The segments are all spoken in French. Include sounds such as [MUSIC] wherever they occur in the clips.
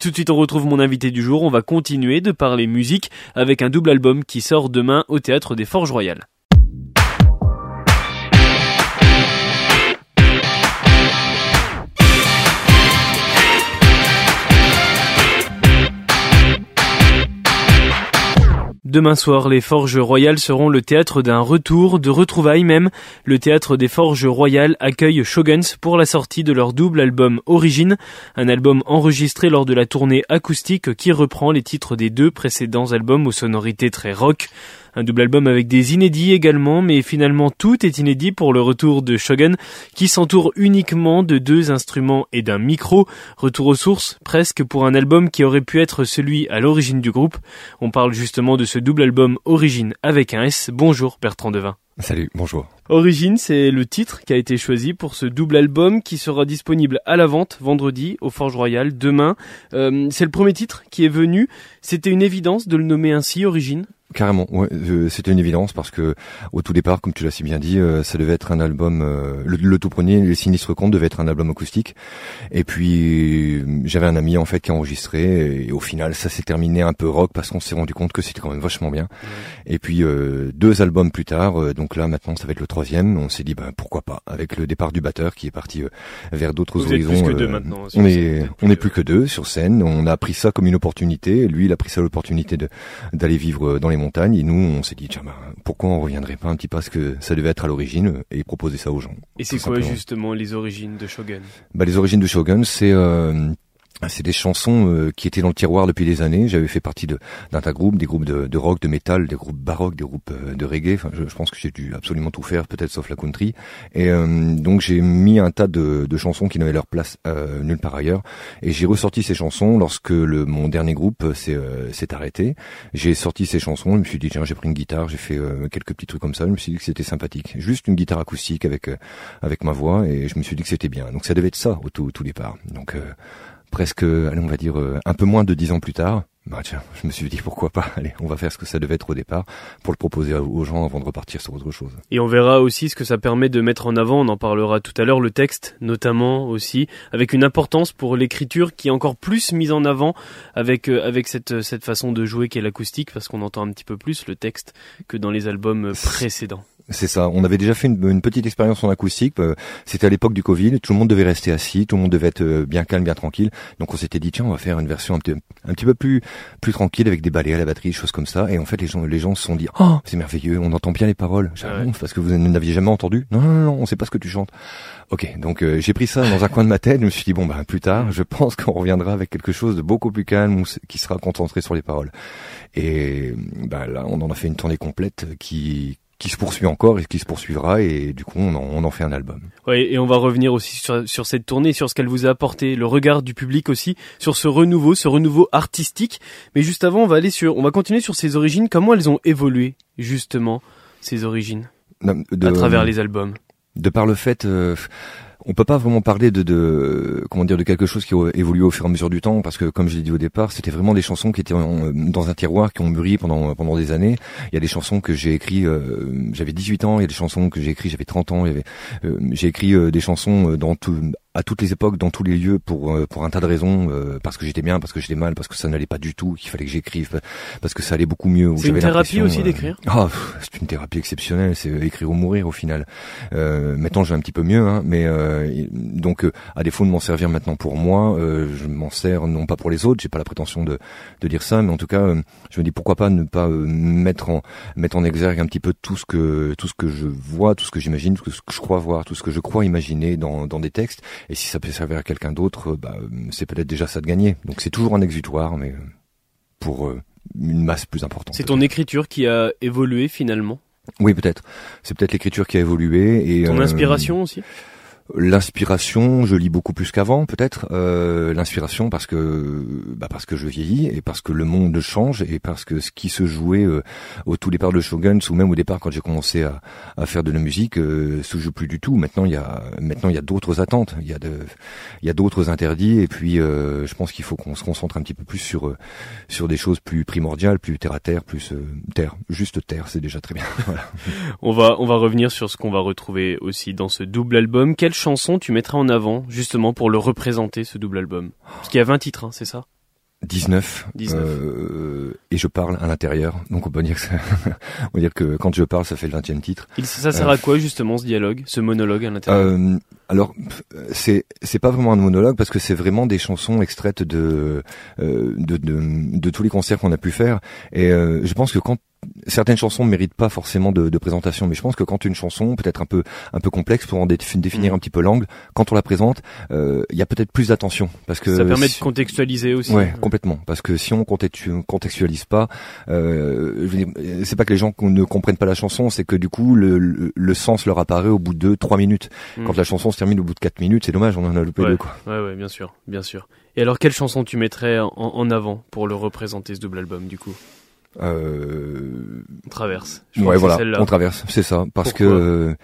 Tout de suite, on retrouve mon invité du jour. On va continuer de parler musique avec un double album qui sort demain au théâtre des Forges Royales. Demain soir, les Forges Royales seront le théâtre d'un retour, de retrouvailles même. Le théâtre des Forges Royales accueille Shoguns pour la sortie de leur double album Origine, un album enregistré lors de la tournée acoustique qui reprend les titres des deux précédents albums aux sonorités très rock. Un double album avec des inédits également, mais finalement tout est inédit pour le retour de Shogun, qui s'entoure uniquement de deux instruments et d'un micro. Retour aux sources, presque pour un album qui aurait pu être celui à l'origine du groupe. On parle justement de ce double album Origine avec un S. Bonjour Bertrand Devin. Salut, bonjour. Origine, c'est le titre qui a été choisi pour ce double album qui sera disponible à la vente vendredi au Forge Royal demain. Euh, c'est le premier titre qui est venu. C'était une évidence de le nommer ainsi, Origine Carrément, ouais, euh, c'était une évidence parce que au tout départ, comme tu l'as si bien dit, euh, ça devait être un album. Euh, le, tout premier, les sinistres comptes, devait être un album acoustique. Et puis j'avais un ami en fait qui a enregistré et, au final, ça s'est terminé un peu rock parce qu'on s'est rendu compte que c'était quand même vachement bien. Et puis deux albums plus tard, donc là maintenant ça va être le troisième. On s'est dit ben pourquoi pas avec le départ du batteur qui est parti vers d'autres horizons. Êtes plus que deux maintenant. on est on est plus que deux sur scène. On a pris ça comme une opportunité. Lui, il a pris ça l'opportunité d'aller vivre dans les montagnes. Et nous, on s'est dit, tiens, bah, pourquoi on reviendrait pas un petit peu à ce que ça devait être à l'origine et proposer ça aux gens. Et c'est quoi justement les origines de Shogun? Bah les origines de Shogun, c'est euh, c'est des chansons euh, qui étaient dans le tiroir depuis des années. J'avais fait partie d'un tas de groupes, des groupes de, de, rock, de métal, des groupes baroques, des groupes euh, de reggae. Enfin, je, je pense que j'ai dû absolument tout faire, peut-être sauf la country. Et euh, donc j'ai mis un tas de, de chansons qui n'avaient leur place nulle part ailleurs. Et j'ai ressorti ces chansons lorsque le, mon dernier groupe s'est arrêté. J'ai sorti ces chansons. Je me suis dit tiens, j'ai pris une guitare, j'ai fait quelques petits trucs comme ça. Je me suis dit que c'était sympathique. Juste une guitare acoustique avec avec ma voix et je me suis dit que c'était bien. Donc ça devait être ça au tout, tout départ. Donc presque, allez, on va dire, euh, un peu moins de dix ans plus tard, bah tiens, je me suis dit pourquoi pas, allez, on va faire ce que ça devait être au départ pour le proposer aux gens avant de repartir sur autre chose. Et on verra aussi ce que ça permet de mettre en avant, on en parlera tout à l'heure, le texte notamment aussi, avec une importance pour l'écriture qui est encore plus mise en avant avec euh, avec cette cette façon de jouer qui est l'acoustique parce qu'on entend un petit peu plus le texte que dans les albums précédents. C'est ça. On avait déjà fait une, petite expérience en acoustique. Euh, c'était à l'époque du Covid. Tout le monde devait rester assis. Tout le monde devait être euh, bien calme, bien tranquille. Donc on s'était dit tiens, on va faire une version un petit, un petit peu plus plus tranquille avec des balais à la batterie, choses comme ça. Et en fait, les gens les gens se sont dit oh c'est merveilleux. On entend bien les paroles. Ah parce que vous n'aviez jamais entendu. Non non non, on sait pas ce que tu chantes. Ok, donc euh, j'ai pris ça dans un [LAUGHS] coin de ma tête. Je me suis dit bon bah plus tard, je pense qu'on reviendra avec quelque chose de beaucoup plus calme qui sera concentré sur les paroles. Et bah là, on en a fait une tournée complète qui qui se poursuit encore et qui se poursuivra et du coup on en, on en fait un album. Oui, et on va revenir aussi sur, sur cette tournée, sur ce qu'elle vous a apporté, le regard du public aussi, sur ce renouveau, ce renouveau artistique. Mais juste avant, on va aller sur, on va continuer sur ses origines. Comment elles ont évolué justement ces origines à travers les albums? De par le fait. Euh, on peut pas vraiment parler de, de, comment dire de quelque chose qui a évolué au fur et à mesure du temps parce que comme je l'ai dit au départ c'était vraiment des chansons qui étaient dans un tiroir qui ont mûri pendant pendant des années. Il y a des chansons que j'ai écrit euh, j'avais 18 ans il y a des chansons que j'ai écrit j'avais 30 ans euh, j'ai écrit euh, des chansons dans tout à toutes les époques, dans tous les lieux, pour euh, pour un tas de raisons, euh, parce que j'étais bien, parce que j'étais mal, parce que ça n'allait pas du tout, qu'il fallait que j'écrive, parce que ça allait beaucoup mieux. C'est une thérapie aussi euh, d'écrire? Ah, c'est une thérapie exceptionnelle, c'est écrire ou mourir au final. maintenant, j'ai un petit peu mieux, hein, mais donc à défaut de m'en servir maintenant pour moi, je m'en sers non pas pour les autres. J'ai pas la prétention de de dire ça, mais en tout cas, je me dis pourquoi pas ne pas mettre en mettre en exergue un petit peu tout ce que tout ce que je vois, tout ce que j'imagine, tout ce que je crois voir, tout ce que je crois imaginer dans dans des textes et si ça peut servir à quelqu'un d'autre, euh, bah, c'est peut-être déjà ça de gagner. Donc c'est toujours un exutoire, mais euh, pour euh, une masse plus importante. C'est ton écriture qui a évolué finalement? Oui, peut-être. C'est peut-être l'écriture qui a évolué. Et, ton inspiration aussi? L'inspiration, je lis beaucoup plus qu'avant, peut-être. Euh, L'inspiration parce que bah parce que je vieillis et parce que le monde change et parce que ce qui se jouait euh, au tout départ de Shogun ou même au départ quand j'ai commencé à, à, faire de la musique euh, se joue plus du tout. Maintenant il y a maintenant il y a d'autres attentes, il y a de il y a d'autres interdits et puis euh, je pense qu'il faut qu'on se concentre un petit peu plus sur euh, sur des choses plus primordiales, plus terre à terre, plus euh, terre, juste terre, c'est déjà très bien. [LAUGHS] voilà. On va on va revenir sur ce qu'on va retrouver aussi dans ce double album. Chanson tu mettrais en avant justement pour le représenter ce double album? Parce qu'il y a 20 titres, hein, c'est ça? 19. 19. Euh, et je parle à l'intérieur. Donc on peut dire que ça- [LAUGHS] on peut dire que quand je parle, ça fait le 20e titre. Il- ça sert à quoi justement ce dialogue, ce monologue à l'intérieur? Euh, alors c'est c'est pas vraiment un monologue parce que c'est vraiment des chansons extraites de euh, de, de de tous les concerts qu'on a pu faire et euh, je pense que quand certaines chansons ne méritent pas forcément de, de présentation mais je pense que quand une chanson peut être un peu un peu complexe pour en dé- définir Mhm. un petit peu l'angle quand on la présente euh, il y a peut-être plus d'attention parce que Ça permet de contextualiser aussi. Ouais, complètement. Parce que si on contextu- contextualise pas, euh, dire, c'est pas que les gens ne comprennent pas la chanson, c'est que du coup le, le, le sens leur apparaît au bout de 3 minutes. Mm. Quand la chanson se termine au bout de 4 minutes, c'est dommage, on en a loupé Ouais. deux quoi. Ouais, ouais, bien sûr, bien sûr. Et alors, quelle chanson tu mettrais en, en avant pour le représenter ce double album, du coup? Euh, On traverse. Je ouais, voilà, on traverse, c'est ça, parce Pourquoi que euh,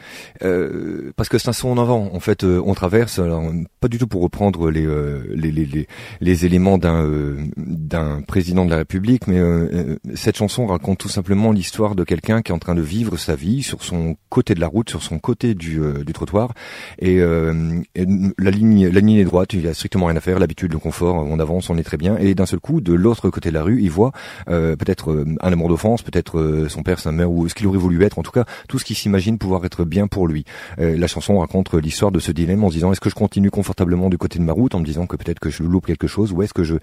euh, parce que c'est un son en avant. En fait, euh, on traverse, alors, pas du tout pour reprendre les euh, les, les, les les éléments d'un euh, d'un président de la République, mais euh, euh, cette chanson raconte tout simplement l'histoire de quelqu'un qui est en train de vivre sa vie sur son côté de la route, sur son côté du euh, du trottoir, et, euh, la ligne la ligne est droite, il a strictement rien à faire, l'habitude, le confort, on avance, on est très bien, et d'un seul coup, de l'autre côté de la rue, il voit euh, peut-être euh, un amour d'enfance, peut-être son père, sa mère, ou ce qu'il aurait voulu être, en tout cas, tout ce qu'il s'imagine pouvoir être bien pour lui. La chanson raconte l'histoire de ce dilemme en se disant, est-ce que je continue confortablement du côté de ma route, en me disant que peut-être que je loupe quelque chose, ou est-ce que je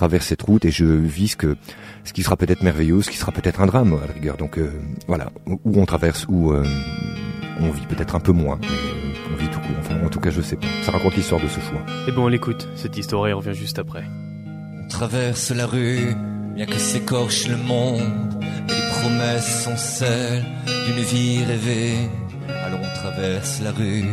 traverse cette route et je vis ce que ce qui sera peut-être merveilleux, ce qui sera peut-être un drame à la rigueur. Donc euh, voilà, où on traverse, où euh, on vit peut-être un peu moins, mais on vit tout court. Enfin, en tout cas, je sais pas. Ça raconte l'histoire de ce choix. Et bon, on l'écoute, cette histoire, et on revient juste après. On traverse la rue, bien que s'écorche le monde, mais les promesses sont celles d'une vie rêvée. Alors on traverse la rue.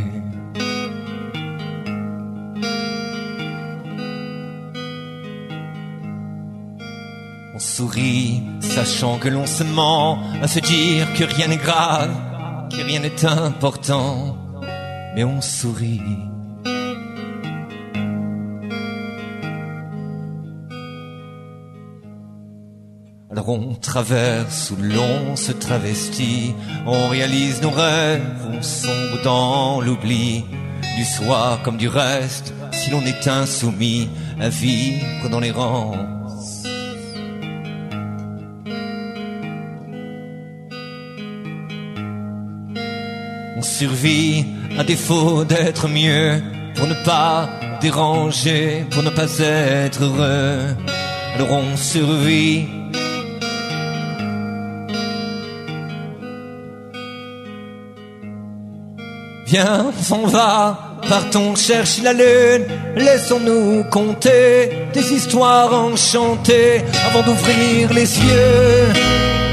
On sourit, sachant que l'on se ment, à se dire que rien n'est grave, que rien n'est important, mais on sourit. Alors on traverse où l'on se travestit, on réalise nos rêves, on sombre dans l'oubli, du soi comme du reste, si l'on est insoumis à vivre dans l'errance. On survit à défaut d'être mieux, pour ne pas déranger, pour ne pas être heureux. Alors on survit Viens, on va, partons chercher la lune, laissons-nous compter des histoires enchantées avant d'ouvrir les yeux.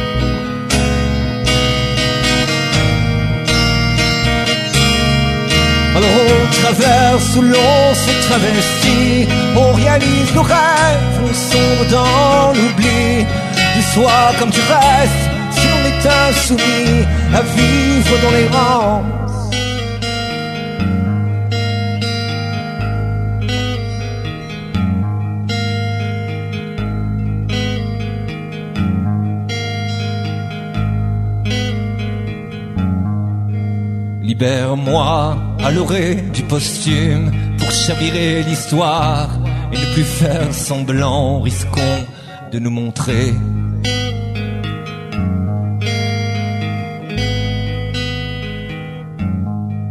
On traverse où l'on se travestit, on réalise nos rêves, on sombre dans l'oubli, du soi comme du reste, si l'on est insoumis à vivre dans les rangs. Libère-moi à l'orée du posthume pour chavirer l'histoire et ne plus faire semblant, risquons de nous montrer.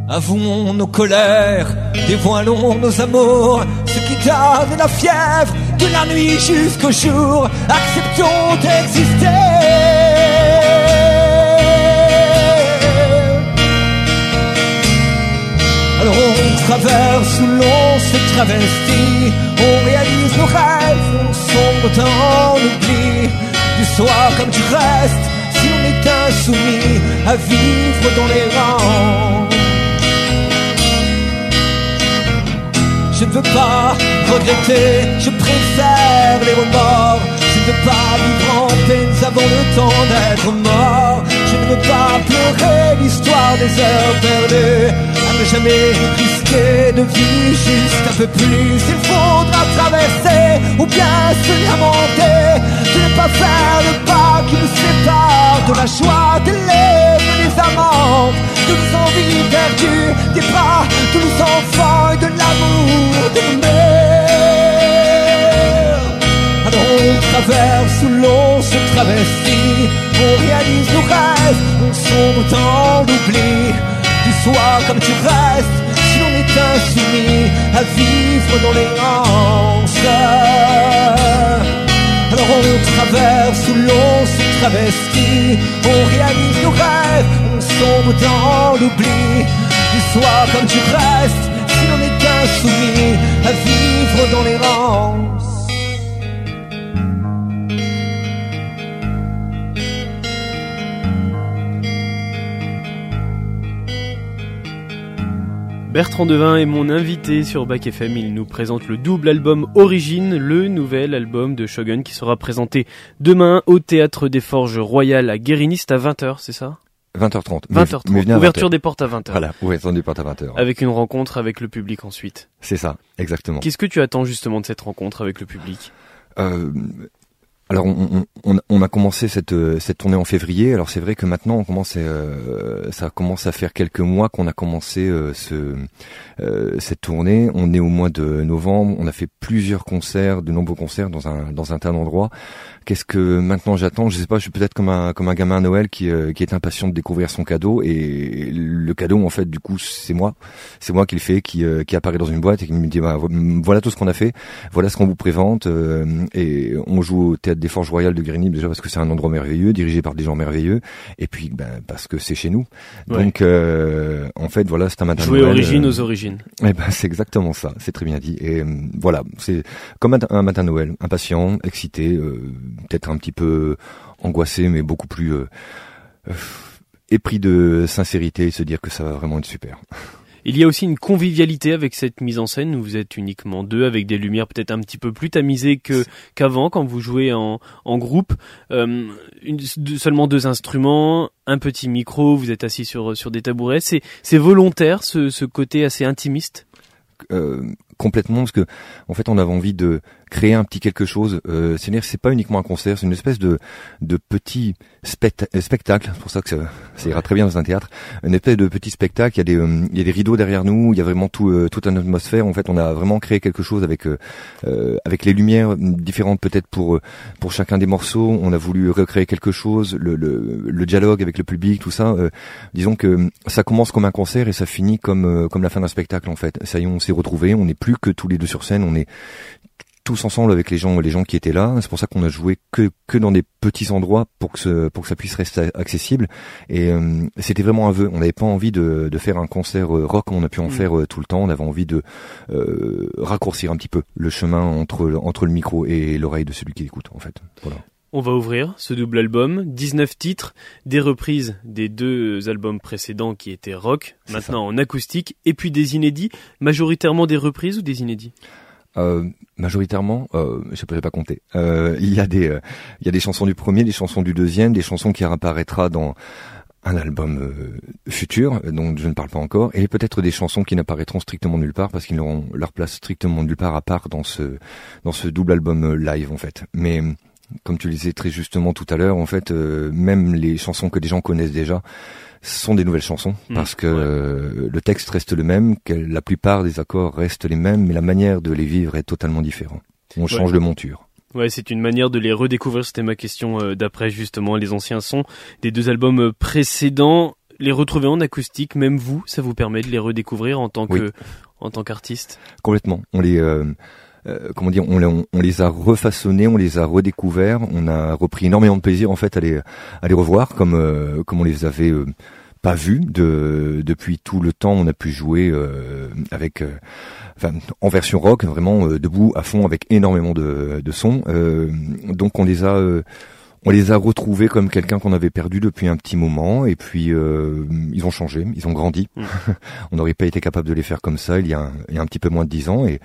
Avouons nos colères, dévoilons nos amours, ce qui donne la fièvre de la nuit jusqu'au jour. Acceptons d'exister. Alors on traverse où l'on se travestit, on réalise nos rêves, on sombre dans l'oubli, du soi comme du reste, si on est insoumis à vivre dans les rangs. Je ne veux pas regretter, je préfère les remords. Je ne veux pas vivre en peine avant le temps d'être mort. Je ne veux pas pleurer l'histoire des heures perdues. Ne jamais risquer de vivre juste un peu plus. Il faudra traverser ou bien se lamenter. De ne pas faire le pas qui nous sépare de la joie des lèvres des amantes. De nos envies perdues, des bras de nos enfants et de l'amour de nos mères. traverse, où l'on se travestit, on réalise nos rêves, on sombre dans l'oubli. Tu sois comme tu restes, si l'on est insoumis à vivre dans les hanches. Alors on traverse, où l'on se travestit, on réalise nos rêves, on sombre dans l'oubli. Tu sois comme tu restes, si l'on est insoumis à vivre dans les Bertrand Devin est mon invité sur Bac FM. Il nous présente le double album Origine, le nouvel album de Shogun qui sera présenté demain au Théâtre des Forges Royales à Guériniste à 20h, c'est ça? 20h30. 20h30. Ouverture des portes à 20h. Voilà, ouverture des portes à 20h. Avec une rencontre avec le public ensuite. C'est ça, exactement. Qu'est-ce que tu attends justement de cette rencontre avec le public? Euh, alors on, a commencé cette, cette tournée en février. Alors c'est vrai que maintenant on commence, euh, ça commence à faire quelques mois qu'on a commencé euh, ce, euh, cette tournée. On est au mois de novembre. On a fait plusieurs concerts, de nombreux concerts dans un dans un tas d'endroits. Qu'est-ce que maintenant j'attends? Je sais pas. Je suis peut-être comme un comme un gamin à Noël qui euh, qui est impatient de découvrir son cadeau et le cadeau en fait du coup c'est moi, c'est moi qui le fais, qui euh, qui apparaît dans une boîte et qui me dit bah, voilà tout ce qu'on a fait, voilà ce qu'on vous présente et on joue au théâtre des Forges Royales de Grigny déjà parce que c'est un endroit merveilleux, dirigé par des gens merveilleux, et puis ben, parce que c'est chez nous. Donc euh, en fait voilà, c'est un matin Jouer origine aux origines. Eh ben c'est exactement ça, c'est très bien dit. Et euh, voilà, c'est comme un, matin Noël, impatient, excité, euh, peut-être un petit peu angoissé, mais beaucoup plus épris de sincérité et se dire que ça va vraiment être super. Il y a aussi une convivialité avec cette mise en scène où vous êtes uniquement deux avec des lumières peut-être un petit peu plus tamisées que qu'avant quand vous jouez en, en groupe. Euh, une, seulement deux instruments, un petit micro, vous êtes assis sur sur des tabourets. C'est c'est volontaire ce, ce côté assez intimiste? Euh, complètement parce que en fait on avait envie de créer un petit quelque chose. Euh, C'est-à-dire c'est pas uniquement un concert, c'est une espèce de de petit euh, spectacle. C'est pour ça que ça, ça, ira très bien dans un théâtre. Une espèce de petit spectacle. Il y a des euh, il y a des rideaux derrière nous. Il y a vraiment tout euh, toute une atmosphère. En fait, on a vraiment créé quelque chose avec avec les lumières différentes peut-être pour pour chacun des morceaux. On a voulu recréer quelque chose. Le le, le dialogue avec le public, tout ça. disons que ça commence comme un concert et ça finit comme comme la fin d'un spectacle en fait. Ça y est, on s'est retrouvés. On n'est plus que tous les deux sur scène. On est tous ensemble avec les gens, les gens qui étaient là. C'est pour ça qu'on a joué que que dans des petits endroits pour que ce, pour que ça puisse rester accessible. Et euh, c'était vraiment un vœu. On n'avait pas envie de, de faire un concert euh, rock comme on a pu en mm. faire euh, tout le temps. On avait envie de raccourcir un petit peu le chemin entre entre le micro et l'oreille de celui qui écoute. En fait, voilà. On va ouvrir ce double album, 19 titres, des reprises des deux albums précédents qui étaient rock, maintenant en acoustique, et puis des inédits, majoritairement des reprises ou des inédits? Euh, majoritairement, euh, je ne peux pas compter. Euh, il y a des, euh, il y a des chansons du premier, des chansons du deuxième, des chansons qui apparaîtra dans un album euh, futur dont je ne parle pas encore, et peut-être des chansons qui n'apparaîtront strictement nulle part parce qu'ils n'auront leur place strictement nulle part à part dans ce dans ce double album live en fait. Mais comme tu le disais très justement tout à l'heure, en fait, même les chansons que des gens connaissent déjà, sont des nouvelles chansons mmh. parce que euh, le texte reste le même, que la plupart des accords restent les mêmes, mais la manière de les vivre est totalement différente. On change de monture. Ouais, c'est une manière de les redécouvrir. C'était ma question euh, d'après justement les anciens sons des deux albums euh, précédents. Les retrouver en acoustique, même vous, ça vous permet de les redécouvrir en tant que en tant qu'artiste? Complètement. On les comment dire, on, on, les a refaçonnés, on les a redécouverts, on a repris énormément de plaisir en fait à les à les revoir comme comme on les avait pas vu de, depuis tout le temps. On a pu jouer euh, avec, euh, enfin, en version rock, vraiment euh, debout à fond avec énormément de, de sons. donc on les a, on les a retrouvés comme quelqu'un qu'on avait perdu depuis un petit moment. Et puis ils ont changé, ils ont grandi. Mm. [LAUGHS] on n'aurait pas été capable de les faire comme ça il y a un, il y a un petit peu moins de dix ans. Et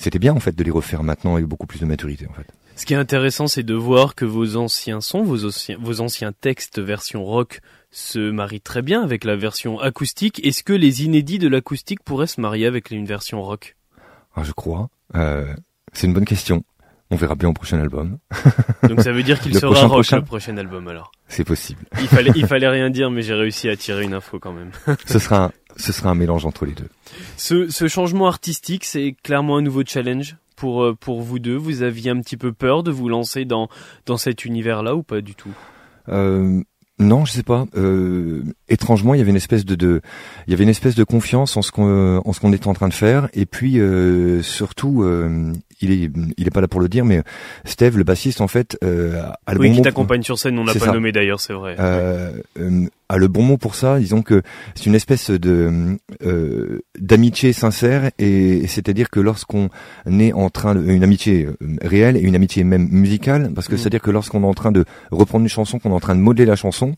c'était bien en fait de les refaire maintenant avec beaucoup plus de maturité en fait. Ce qui est intéressant, c'est de voir que vos anciens sons, vos anciens, vos anciens textes version rock se marient très bien avec la version acoustique. Est-ce que les inédits de l'acoustique pourraient se marier avec une version rock? Ah, Je crois. Euh, c'est une bonne question. On verra bien au prochain album. [LAUGHS] Donc ça veut dire qu'il sera rock le prochain album alors. C'est possible. Il fallait, il [LAUGHS] fallait rien dire, mais j'ai réussi à tirer une info quand même. ce sera, un, ce sera un mélange entre les deux. Ce, ce changement artistique, c'est clairement un nouveau challenge pour euh, pour vous deux Vous aviez un petit peu peur de vous lancer dans dans cet univers-là ou pas du tout? Euh, non, je sais pas. Euh, étrangement, il y avait une espèce de, de, il y avait une espèce de confiance en ce qu'on, en ce qu'on était en train de faire. Et puis euh, surtout, euh, il est, il est pas là pour le dire, mais Steve, le bassiste, en fait, euh, a le oui, bon qui t'accompagne sur scène. On l'a pas nommé d'ailleurs, c'est vrai. Euh, euh, a le bon mot pour ça. Disons que c'est une espèce de euh, d'amitié sincère, et, c'est-à-dire que lorsqu'on est en train de, une amitié réelle et une amitié même musicale, parce que mm. c'est-à-dire que lorsqu'on est en train de reprendre une chanson, qu'on est en train de modeler la chanson,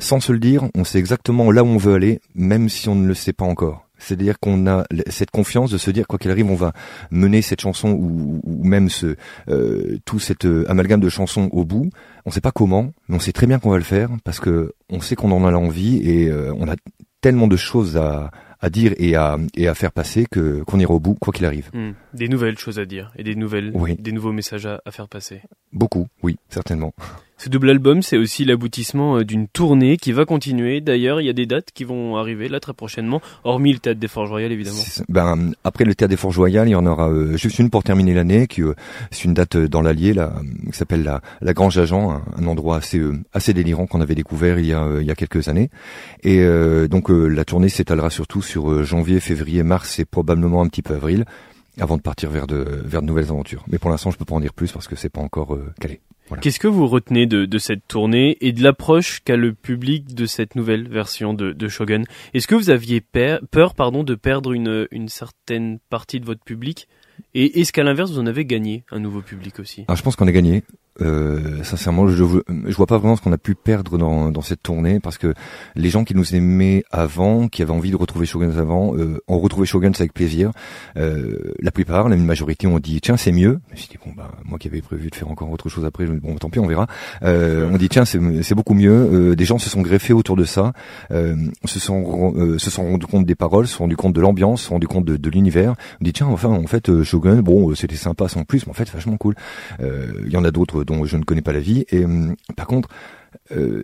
sans se le dire, on sait exactement là où on veut aller, même si on ne le sait pas encore. C'est-à-dire qu'on a cette confiance de se dire quoi qu'il arrive, on va mener cette chanson ou, même ce euh, tout cet euh, amalgame de chansons au bout. On ne sait pas comment, mais on sait très bien qu'on va le faire parce que on sait qu'on en a l'envie et euh, on a tellement de choses à, à dire et à, et à faire passer que qu'on ira au bout quoi qu'il arrive. Hmm. Des nouvelles choses à dire et des nouvelles, des nouveaux messages à, à faire passer. Beaucoup, oui, certainement. Ce double album, c'est aussi l'aboutissement euh, d'une tournée qui va continuer. D'ailleurs, il y a des dates qui vont arriver là très prochainement, hormis le Théâtre des Forges Royales évidemment. Ben, après le Théâtre des Forges Royales, il y en aura euh, juste une pour terminer l'année, qui euh, c'est une date dans l'Allier, là, qui s'appelle la, la Grange Agent, un, un endroit assez assez délirant qu'on avait découvert il y a il y a quelques années. Et donc la tournée s'étalera surtout sur janvier, février, mars et probablement un petit peu avril avant de partir vers de vers de nouvelles aventures. Mais pour l'instant, je peux pas en dire plus parce que c'est pas encore calé. Qu'est-ce que vous retenez de, de, cette tournée et de l'approche qu'a le public de cette nouvelle version de, de Shogun? Est-ce que vous aviez peur, peur pardon, de perdre une, une certaine partie de votre public? Et est-ce qu'à l'inverse, vous en avez gagné un nouveau public aussi? Ah, Je pense qu'on a gagné. Euh, sincèrement, je, je vois pas vraiment ce qu'on a pu perdre dans, dans cette tournée parce que les gens qui nous aimaient avant, qui avaient envie de retrouver Shoguns avant, euh, ont retrouvé Shoguns avec plaisir. Euh, la plupart, la majorité ont dit tiens c'est mieux. Bon bah moi qui avais prévu de faire encore autre chose après, bon tant pis on verra. Euh, on dit tiens c'est beaucoup mieux. Euh, des gens se sont greffés autour de ça, se sont se sont rendus compte des paroles, se sont rendus compte de l'ambiance, se sont rendus compte de, de l'univers. On dit tiens enfin en fait Shogun bon c'était sympa sans plus, mais en fait vachement cool. Il y en a d'autres dont je ne connais pas la vie. Et hum, par contre, euh,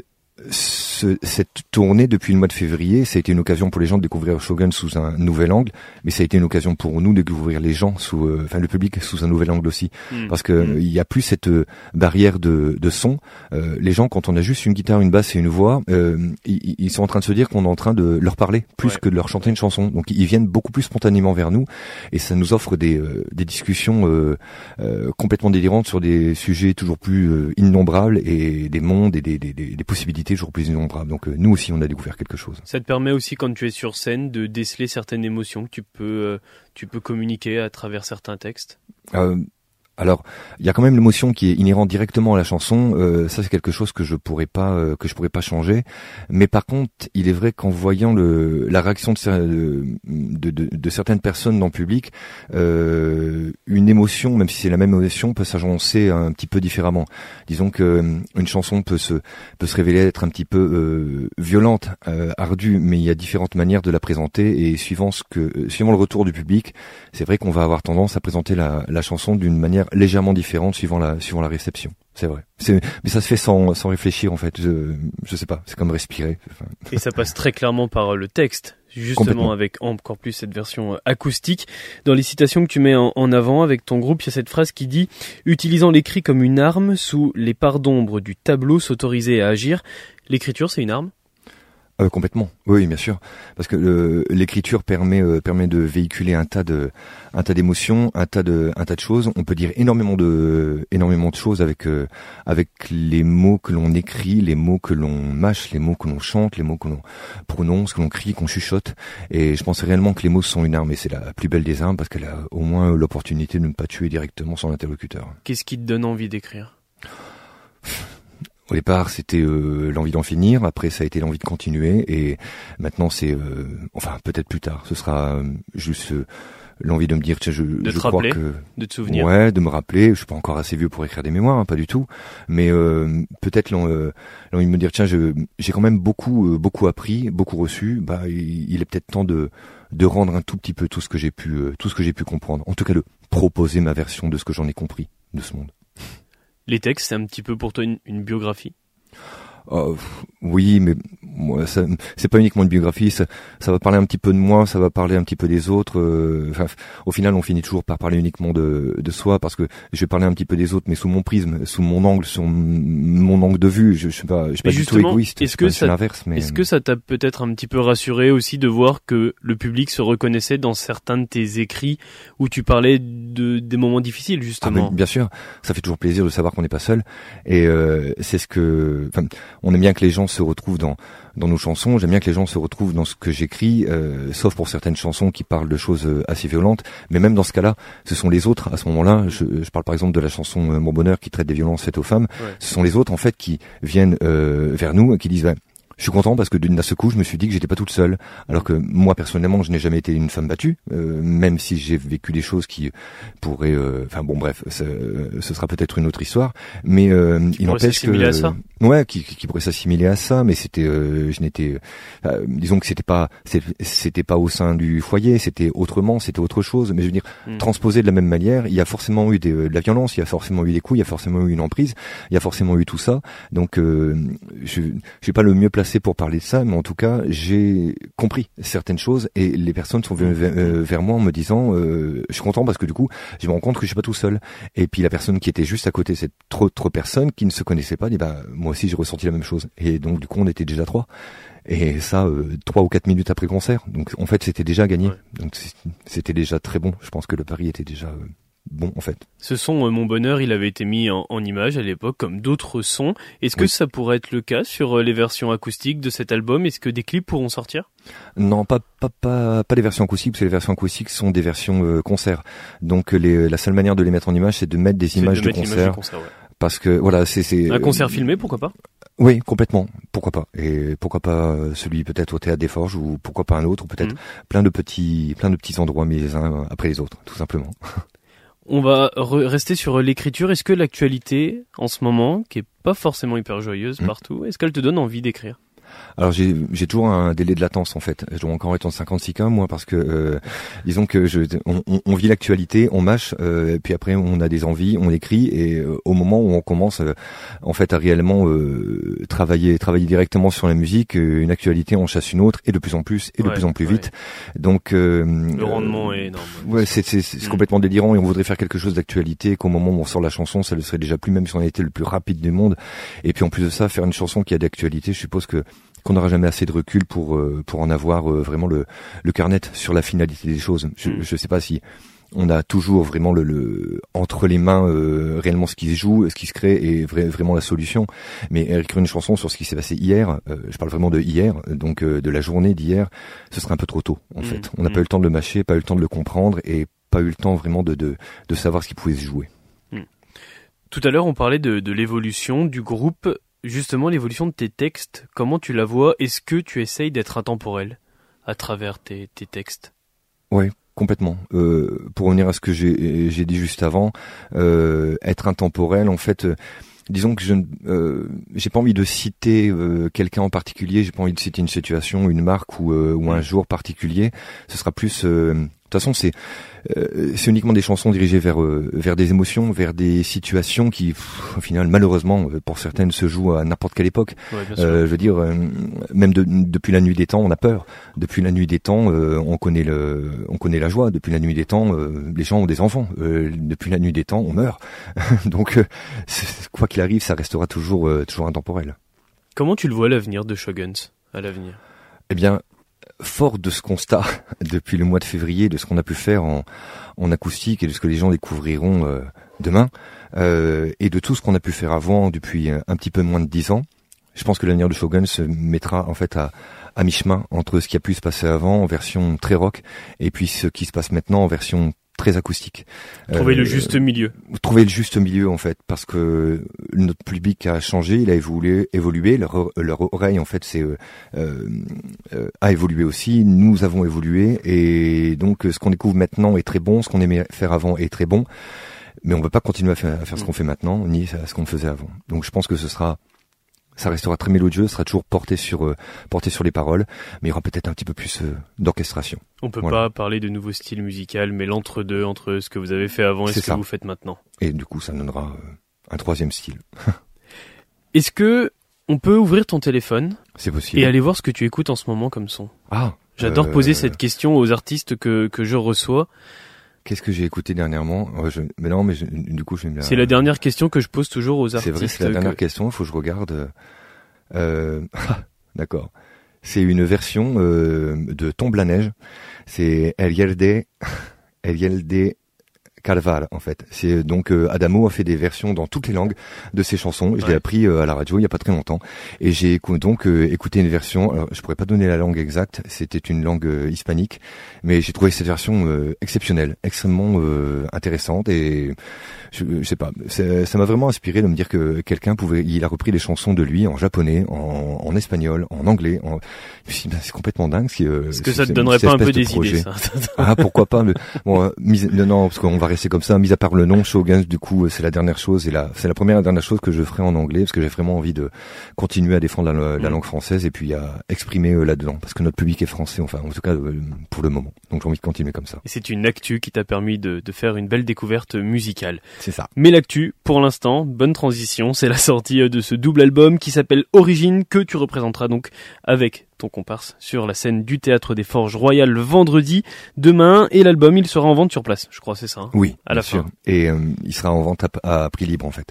ce, cette tournée depuis le mois de février, ça a été une occasion pour les gens de découvrir Shogun sous un nouvel angle, mais ça a été une occasion pour nous de découvrir les gens sous, euh, enfin le public sous un nouvel angle aussi, hmm. parce que hmm. il y a plus cette euh, barrière de, de son. Euh, les gens, quand on a juste une guitare, une basse et une voix, ils, ils, sont en train de se dire qu'on est en train de leur parler plus que de leur chanter une chanson. Donc ils viennent beaucoup plus spontanément vers nous, et ça nous offre des, des discussions complètement délirantes sur des sujets toujours plus innombrables et des mondes et des, des, des possibilités toujours plus innombrables. Donc euh, nous aussi, on a découvert quelque chose. Ça te permet aussi, quand tu es sur scène, de déceler certaines émotions que tu peux, euh, tu peux communiquer à travers certains textes? Euh, alors, il y a quand même l'émotion qui est inhérente directement à la chanson. Euh, ça, c'est quelque chose que je pourrais pas euh, que je pourrais pas changer. Mais par contre, il est vrai qu'en voyant le, la réaction de, de, de, de, certaines personnes dans le public, euh, une émotion, même si c'est la même émotion, peut s'agencer un petit peu différemment. Disons que euh, une chanson peut se peut se révéler être un petit peu euh, violente, ardue, mais il y a différentes manières de la présenter et suivant ce que suivant le retour du public, c'est vrai qu'on va avoir tendance à présenter la, la chanson d'une manière légèrement différente suivant la suivant la réception. C'est vrai. Mais ça se fait sans, sans réfléchir en fait. Je, je sais pas. C'est comme respirer. Et ça passe très clairement par le texte, justement avec encore plus cette version euh, acoustique. Dans les citations que tu mets en, en avant avec ton groupe, il y a cette phrase qui dit utilisant l'écrit comme une arme sous les parts d'ombre du tableau, s'autoriser à agir. L'écriture, c'est une arme euh, complètement, oui, bien sûr, parce que l'écriture permet euh, permet de véhiculer un tas de un tas d'émotions, un tas de un tas de choses. On peut dire énormément de énormément de choses avec euh, avec les mots que l'on écrit, les mots que l'on mâche, les mots que l'on chante, les mots que l'on prononce, que l'on crie, qu'on chuchote. Et je pense réellement que les mots sont une arme, et c'est la plus belle des armes parce qu'elle a au moins l'opportunité de ne pas tuer directement son interlocuteur. Qu'est-ce qui te donne envie d'écrire? Au départ, c'était euh, l'envie d'en finir. Après, ça a été l'envie de continuer. Et maintenant, c'est, euh, enfin, peut-être plus tard. Ce sera euh, juste l'envie de me dire, tiens, je, de je crois que, de te souvenir. Ouais, de me rappeler. Je suis pas encore assez vieux pour écrire des mémoires, hein, pas du tout. Mais peut-être l'envie de me dire, tiens, j'ai quand même beaucoup, beaucoup appris, beaucoup reçu. Bah, il, il est peut-être temps de de rendre un tout petit peu tout ce que j'ai pu, tout ce que j'ai pu comprendre. En tout cas, de proposer ma version de ce que j'en ai compris de ce monde. Les textes, c'est un petit peu pour toi une, biographie? Oh, Oui, mais moi, ça, c'est pas uniquement une biographie. Ça, ça, va parler un petit peu de moi, ça va parler un petit peu des autres. Euh, enfin, au final, on finit toujours par parler uniquement de, de soi, parce que je vais parler un petit peu des autres, mais sous mon prisme, sous mon angle, sous mon angle de vue. Je, je suis pas, je suis pas du tout égoïste. Est-ce que ça, l'inverse Mais est-ce que ça t'a peut-être un petit peu rassuré aussi de voir que le public se reconnaissait dans certains de tes écrits où tu parlais de des moments difficiles ah, justement? bien sûr, ça fait toujours plaisir de savoir qu'on n'est pas seul. Et euh, c'est ce que, on aime bien que les gens se retrouvent dans dans nos chansons. J'aime bien que les gens se retrouvent dans ce que j'écris, euh, sauf pour certaines chansons qui parlent de choses euh, assez violentes. Mais même dans ce cas-là, ce sont les autres. À ce moment-là, je, je parle par exemple de la chanson Mon bonheur qui traite des violences faites aux femmes. Ce sont les autres en fait qui viennent vers nous et qui disent je suis content parce que d'un ce coup, je me suis dit que j'étais pas toute seule. Alors que moi, personnellement, je n'ai jamais été une femme battue, euh, même si j'ai vécu des choses qui pourraient. Euh, enfin bon, bref, ce sera peut-être une autre histoire. Mais euh, il n'empêche que. À ça? Ouais, qui, qui pourrait s'assimiler à ça, mais c'était, je n'étais, disons que c'était pas, c'était pas au sein du foyer, c'était autrement, c'était autre chose. Mais je veux dire, hmm. transposer de la même manière, il y a forcément eu de la violence, il y a forcément eu des coups, il y a forcément eu une emprise, il y a forcément eu tout ça. Donc, je, je suis pas le mieux placé pour parler de ça, mais en tout cas, j'ai compris certaines choses et les personnes sont venues euh, vers, moi en me disant, euh, je suis content parce que du coup, je me rends compte que je suis pas tout seul. Et puis la personne qui était juste à côté, cette trop personne qui ne se connaissait pas, dit bah moi aussi j'ai ressenti la même chose. Et donc du coup, on était déjà trois. Et ça, euh, trois ou quatre minutes après concert. Donc en fait, c'était déjà gagné. Donc c'était déjà très bon. Je pense que le pari était déjà bon en fait. Ce son euh, Mon Bonheur, il avait été mis en, image à l'époque comme d'autres sons. Est-ce que ça pourrait être le cas sur euh, les versions acoustiques de cet album? Est-ce que des clips pourront sortir? Non, pas pas pas pas les versions acoustiques parce que les versions acoustiques sont des versions euh, concert. Donc les, la seule manière de les mettre en image, c'est de mettre des images de, concert. Parce que voilà, c'est un concert filmé, pourquoi pas? Oui, complètement. Pourquoi pas? Et pourquoi pas celui peut-être au théâtre des Forges ou pourquoi pas un autre ou peut-être mm. plein de petits plein de petits endroits mis les uns après les autres, tout simplement. [LAUGHS] On va rester sur l'écriture. Est-ce que l'actualité, en ce moment, qui est pas forcément hyper joyeuse mmh. partout, est-ce qu'elle te donne envie d'écrire? Alors j'ai toujours un délai de latence en fait. Je dois encore être en 56 cas moi parce que euh, disons que je on, on vit l'actualité, on mâche, euh, puis après on a des envies, on écrit et euh, au moment où on commence euh, en fait à réellement euh, travailler travailler directement sur la musique, une actualité on chasse une autre et de plus en plus et de plus en plus vite. Donc le rendement est énorme. Ouais, c'est mm. complètement délirant et on voudrait faire quelque chose d'actualité qu'au moment où on sort la chanson, ça ne serait déjà plus même si on était le plus rapide du monde. Et puis en plus de ça, faire une chanson qui a d'actualité, je suppose que qu'on n'aura jamais assez de recul pour euh, pour en avoir euh, vraiment le le carnet sur la finalité des choses. Je ne mm. sais pas si on a toujours vraiment le, le entre les mains euh, réellement ce qui se joue, ce qui se crée et vraiment la solution. Mais écrire une chanson sur ce qui s'est passé hier, je parle vraiment de hier, donc de la journée d'hier, ce serait un peu trop tôt en mm. fait. On n'a pas mm. eu le temps de le mâcher, pas eu le temps de le comprendre et pas eu le temps vraiment de de, de savoir ce qui pouvait se jouer. Tout à l'heure, on parlait de, de l'évolution du groupe justement l'évolution de tes textes, comment tu la vois? Est-ce que tu essayes d'être intemporel à travers tes, textes? Oui, complètement. Euh, pour revenir à ce que j'ai dit juste avant, euh, être intemporel, en fait, euh, disons que je j'ai pas envie de citer quelqu'un en particulier, j'ai pas envie de citer une situation, une marque ou, ou un jour particulier. Ce sera plus de toute façon, c'est euh, c'est uniquement des chansons dirigées vers euh, vers des émotions, vers des situations qui, au final, malheureusement, euh, pour certaines, se jouent à n'importe quelle époque. je veux dire, même depuis la nuit des temps, on a peur. Depuis la nuit des temps, on connaît le, on connaît la joie. Depuis la nuit des temps, les gens ont des enfants. depuis la nuit des temps, on meurt. [LAUGHS] Donc, quoi qu'il arrive, ça restera toujours toujours intemporel. Comment tu le vois l'avenir de Shoguns à l'avenir? Eh bien, fort de ce constat [LAUGHS] depuis le mois de février, de ce qu'on a pu faire en, en, acoustique et de ce que les gens découvriront euh, demain, euh, et de tout ce qu'on a pu faire avant depuis un petit peu moins de dix ans, je pense que l'avenir de Shogun se mettra en fait à, à mi-chemin entre ce qui a pu se passer avant en version très rock et puis ce qui se passe maintenant en version très acoustique. Trouver le euh, juste milieu. Trouver le juste milieu en fait, parce que notre public a changé, il a évolué, évolué leur, leur oreille en fait c'est euh, euh, a évolué aussi. Nous avons évolué et donc ce qu'on découvre maintenant est très bon, ce qu'on aimait faire avant est très bon, mais on ne peut pas continuer à faire, à faire ce qu'on fait maintenant ni ce qu'on faisait avant. Donc je pense que ce sera ça restera très mélodieux, sera toujours porté sur euh, porté sur les paroles, mais il y aura peut-être un petit peu plus euh, d'orchestration. On peut pas parler de nouveaux styles musicaux, mais l'entre-deux entre ce que vous avez fait avant et ce que vous faites maintenant. Et du coup, ça donnera euh, un troisième style. [LAUGHS] Est-ce que On peut ouvrir ton téléphone C'est possible. et aller voir ce que tu écoutes en ce moment comme son? Ah. J'adore poser cette question aux artistes que, que je reçois. Qu'est-ce que j'ai écouté dernièrement? Je- Mais non, mais je- du coup, je C'est la dernière question que je pose toujours aux C'est artistes. vrai, c'est la que- dernière question. Il faut que je regarde. Euh... [LAUGHS] D'accord. C'est une version euh, de Tombe la neige. C'est El Yelde, [LAUGHS] El Yelde Calvar en fait. C'est donc euh, Adamo a fait des versions dans toutes les langues de ses chansons. Je l'ai Ouais. appris euh, à la radio il y a pas très longtemps et j'ai donc euh, écouté une version. Alors je pourrais pas donner la langue exacte. C'était une langue euh, hispanique, mais j'ai trouvé cette version euh, exceptionnelle, extrêmement euh, intéressante et je, je sais pas. Ça m'a vraiment inspiré de me dire que quelqu'un pouvait. Il a repris les chansons de lui en japonais, en, en espagnol, en anglais. En... je me suis dit, ben, C'est complètement dingue. Euh, Est-ce que ça te donnerait pas un peu de des projet. idées, ça Ah pourquoi pas mais, bon euh, mise- non, non parce qu'on va rester comme ça mis à part le nom Shoguns du coup euh, c'est la dernière chose et la c'est la première et dernière chose que je ferai en anglais parce que j'ai vraiment envie de continuer à défendre la, la Mm. langue française et puis à exprimer euh, là-dedans parce que notre public est français enfin en tout cas euh, pour le moment donc j'ai envie de continuer comme ça Et c'est une actu qui t'a permis de, de faire une belle découverte musicale. c'est ça Mais l'actu, pour l'instant, bonne transition, c'est la sortie de ce double album qui s'appelle Origine, que tu représenteras donc avec ton comparse sur la scène du Théâtre des Forges Royales le vendredi, demain, et l'album il sera en vente sur place, je crois c'est ça. hein? Oui À la bien sûr. fin. et euh, il sera en vente à, à prix libre en fait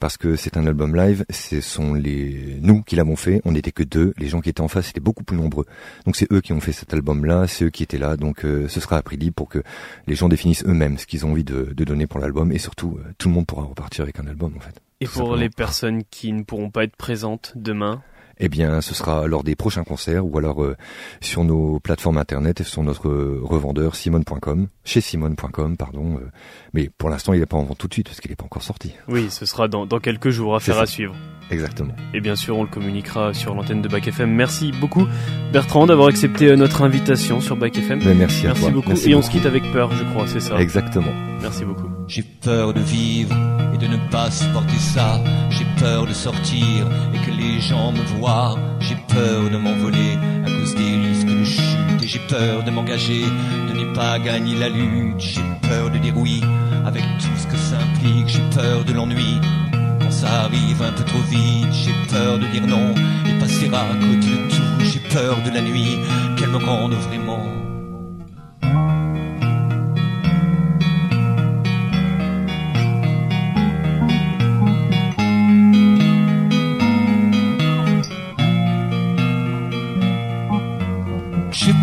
parce que c'est un album live, ce sont les nous qui l'avons fait, on n'était que deux, les gens qui étaient en face étaient beaucoup plus nombreux. Donc c'est eux qui ont fait cet album-là, c'est eux qui étaient là, donc euh, ce sera à prix libre pour que les gens définissent eux-mêmes ce qu'ils ont envie de, de donner pour l'album et surtout euh, tout le monde pourra repartir avec un album en fait. Et pour simplement. les personnes qui ne pourront pas être présentes demain, Eh bien, ce sera lors des prochains concerts ou alors euh, sur nos plateformes internet et sur notre euh, revendeur simone.com, chez simone.com, pardon. euh, mais pour l'instant, il n'est pas en vente tout de suite parce qu'il n'est pas encore sorti. oui, ce sera dans, dans quelques jours à C'est faire ça. à suivre. Exactement. Et bien sûr, on le communiquera sur l'antenne de Bac FM. Merci beaucoup Bertrand d'avoir accepté euh, notre invitation sur Bac FM. Mais merci, à Merci toi. beaucoup. et on se quitte avec peur, je crois, c'est ça. Exactement. Merci beaucoup. J'ai peur de vivre et de ne pas supporter ça. J'ai peur de sortir et que les gens me voient. J'ai peur de m'envoler à cause des risques de chute. Et j'ai peur de m'engager, de ne pas gagner la lutte. J'ai peur de dire oui avec tout ce que ça implique. J'ai peur de l'ennui quand ça arrive un peu trop vite. J'ai peur de dire non et passer à côté de tout. J'ai peur de la nuit, qu'elle me rende vraiment.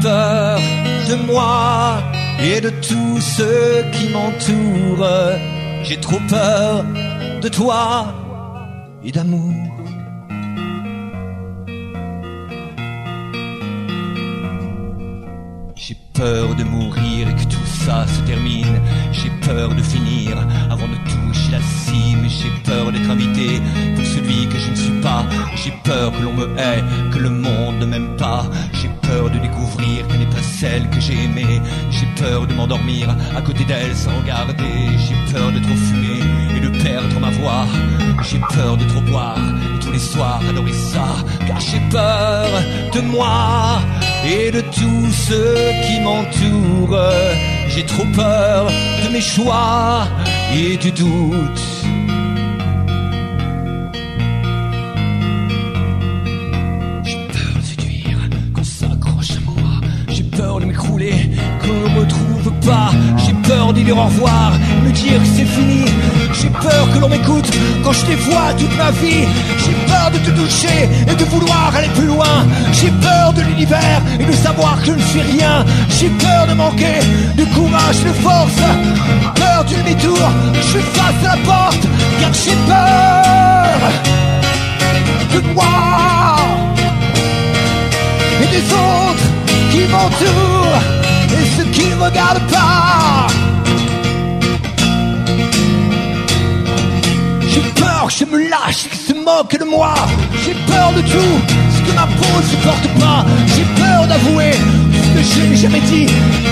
Peur de moi et de tous ceux qui m'entourent. J'ai trop peur de toi et d'amour. J'ai peur de mourir et que tout ça se termine. J'ai peur de finir avant de toucher la cime. J'ai peur d'être invité pour celui que je ne suis pas. J'ai peur que l'on me hait, que le monde ne m'aime pas. Peur de découvrir qu'elle n'est pas celle que j'ai aimée. J'ai peur de m'endormir à côté d'elle sans regarder. J'ai peur de trop fumer et de perdre ma voix. J'ai peur de trop boire et tous les soirs adorer ça. Car j'ai peur de moi et de tous ceux qui m'entourent. J'ai trop peur de mes choix et du doute. Peur de m'écrouler, qu'on ne me retrouve pas. J'ai peur d'y dire au revoir, me dire que c'est fini. J'ai peur que l'on m'écoute quand je les vois toute ma vie. J'ai peur de te toucher et de vouloir aller plus loin. J'ai peur de l'univers et de savoir que je ne suis rien. J'ai peur de manquer de courage, de force. Peur du demi-tour, je face à la porte, car j'ai peur et ceux qui ne regardent pas. J'ai peur que je me lâche, qu'ils se moquent de moi. J'ai peur de tout, ce que ma peau ne supporte pas. J'ai peur d'avouer je n'ai jamais dit.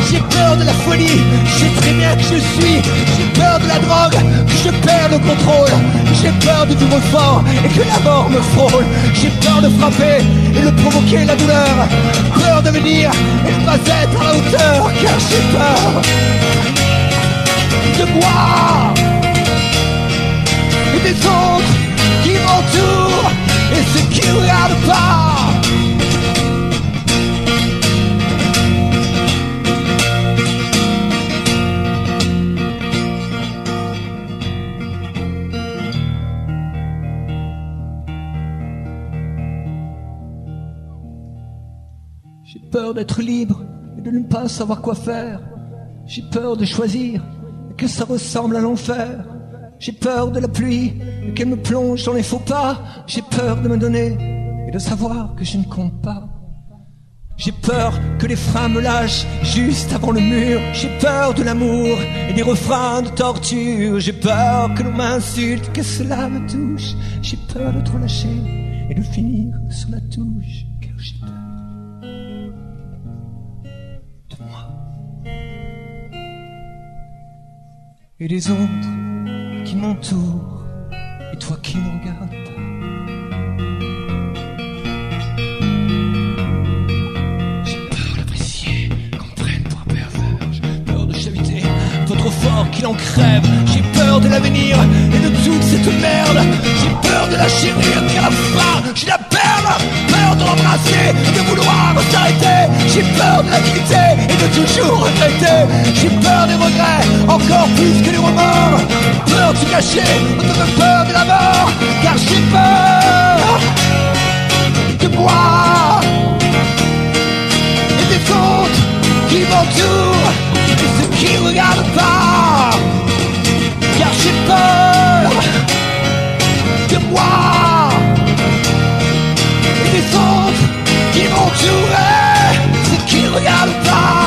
J'ai peur de la folie, je sais très bien que je suis. J'ai peur de la drogue, que je perds le contrôle. J'ai peur de vivre fort et que la mort me frôle. J'ai peur de frapper et de provoquer la douleur. Peur de venir et de pas être à la hauteur, car j'ai peur de moi et des autres qui m'entourent et ceux peur d'être libre et de ne pas savoir quoi faire. J'ai peur de choisir et que ça ressemble à l'enfer. J'ai peur de la pluie et qu'elle me plonge dans les faux pas. J'ai peur de me donner et de savoir que je ne compte pas. J'ai peur que les freins me lâchent juste avant le mur. J'ai peur de l'amour et des refrains de torture. J'ai peur que l'on m'insulte, que cela me touche. J'ai peur de trop lâcher et de finir sur la touche. Car j'ai peur Et les autres qui m'entourent. Et toi qui ne regardes. J'ai peur d'apprécier qu'on me prenne pour un pervers. J'ai peur de chaviter, trop fort qu'il en crève. J'ai peur de l'avenir et de toute cette merde. J'ai peur de la chérir de vouloir l'austérité J'ai peur de l'avidité et de toujours regretter. J'ai peur des regrets, encore plus que des remords. Peur du cachet, de peur de la mort. Car j'ai peur de moi Et des autres qui m'entourent Et ceux qui regardent pas. Car j'ai peur de moi. qui m'entourait, c'est qui regarde pas.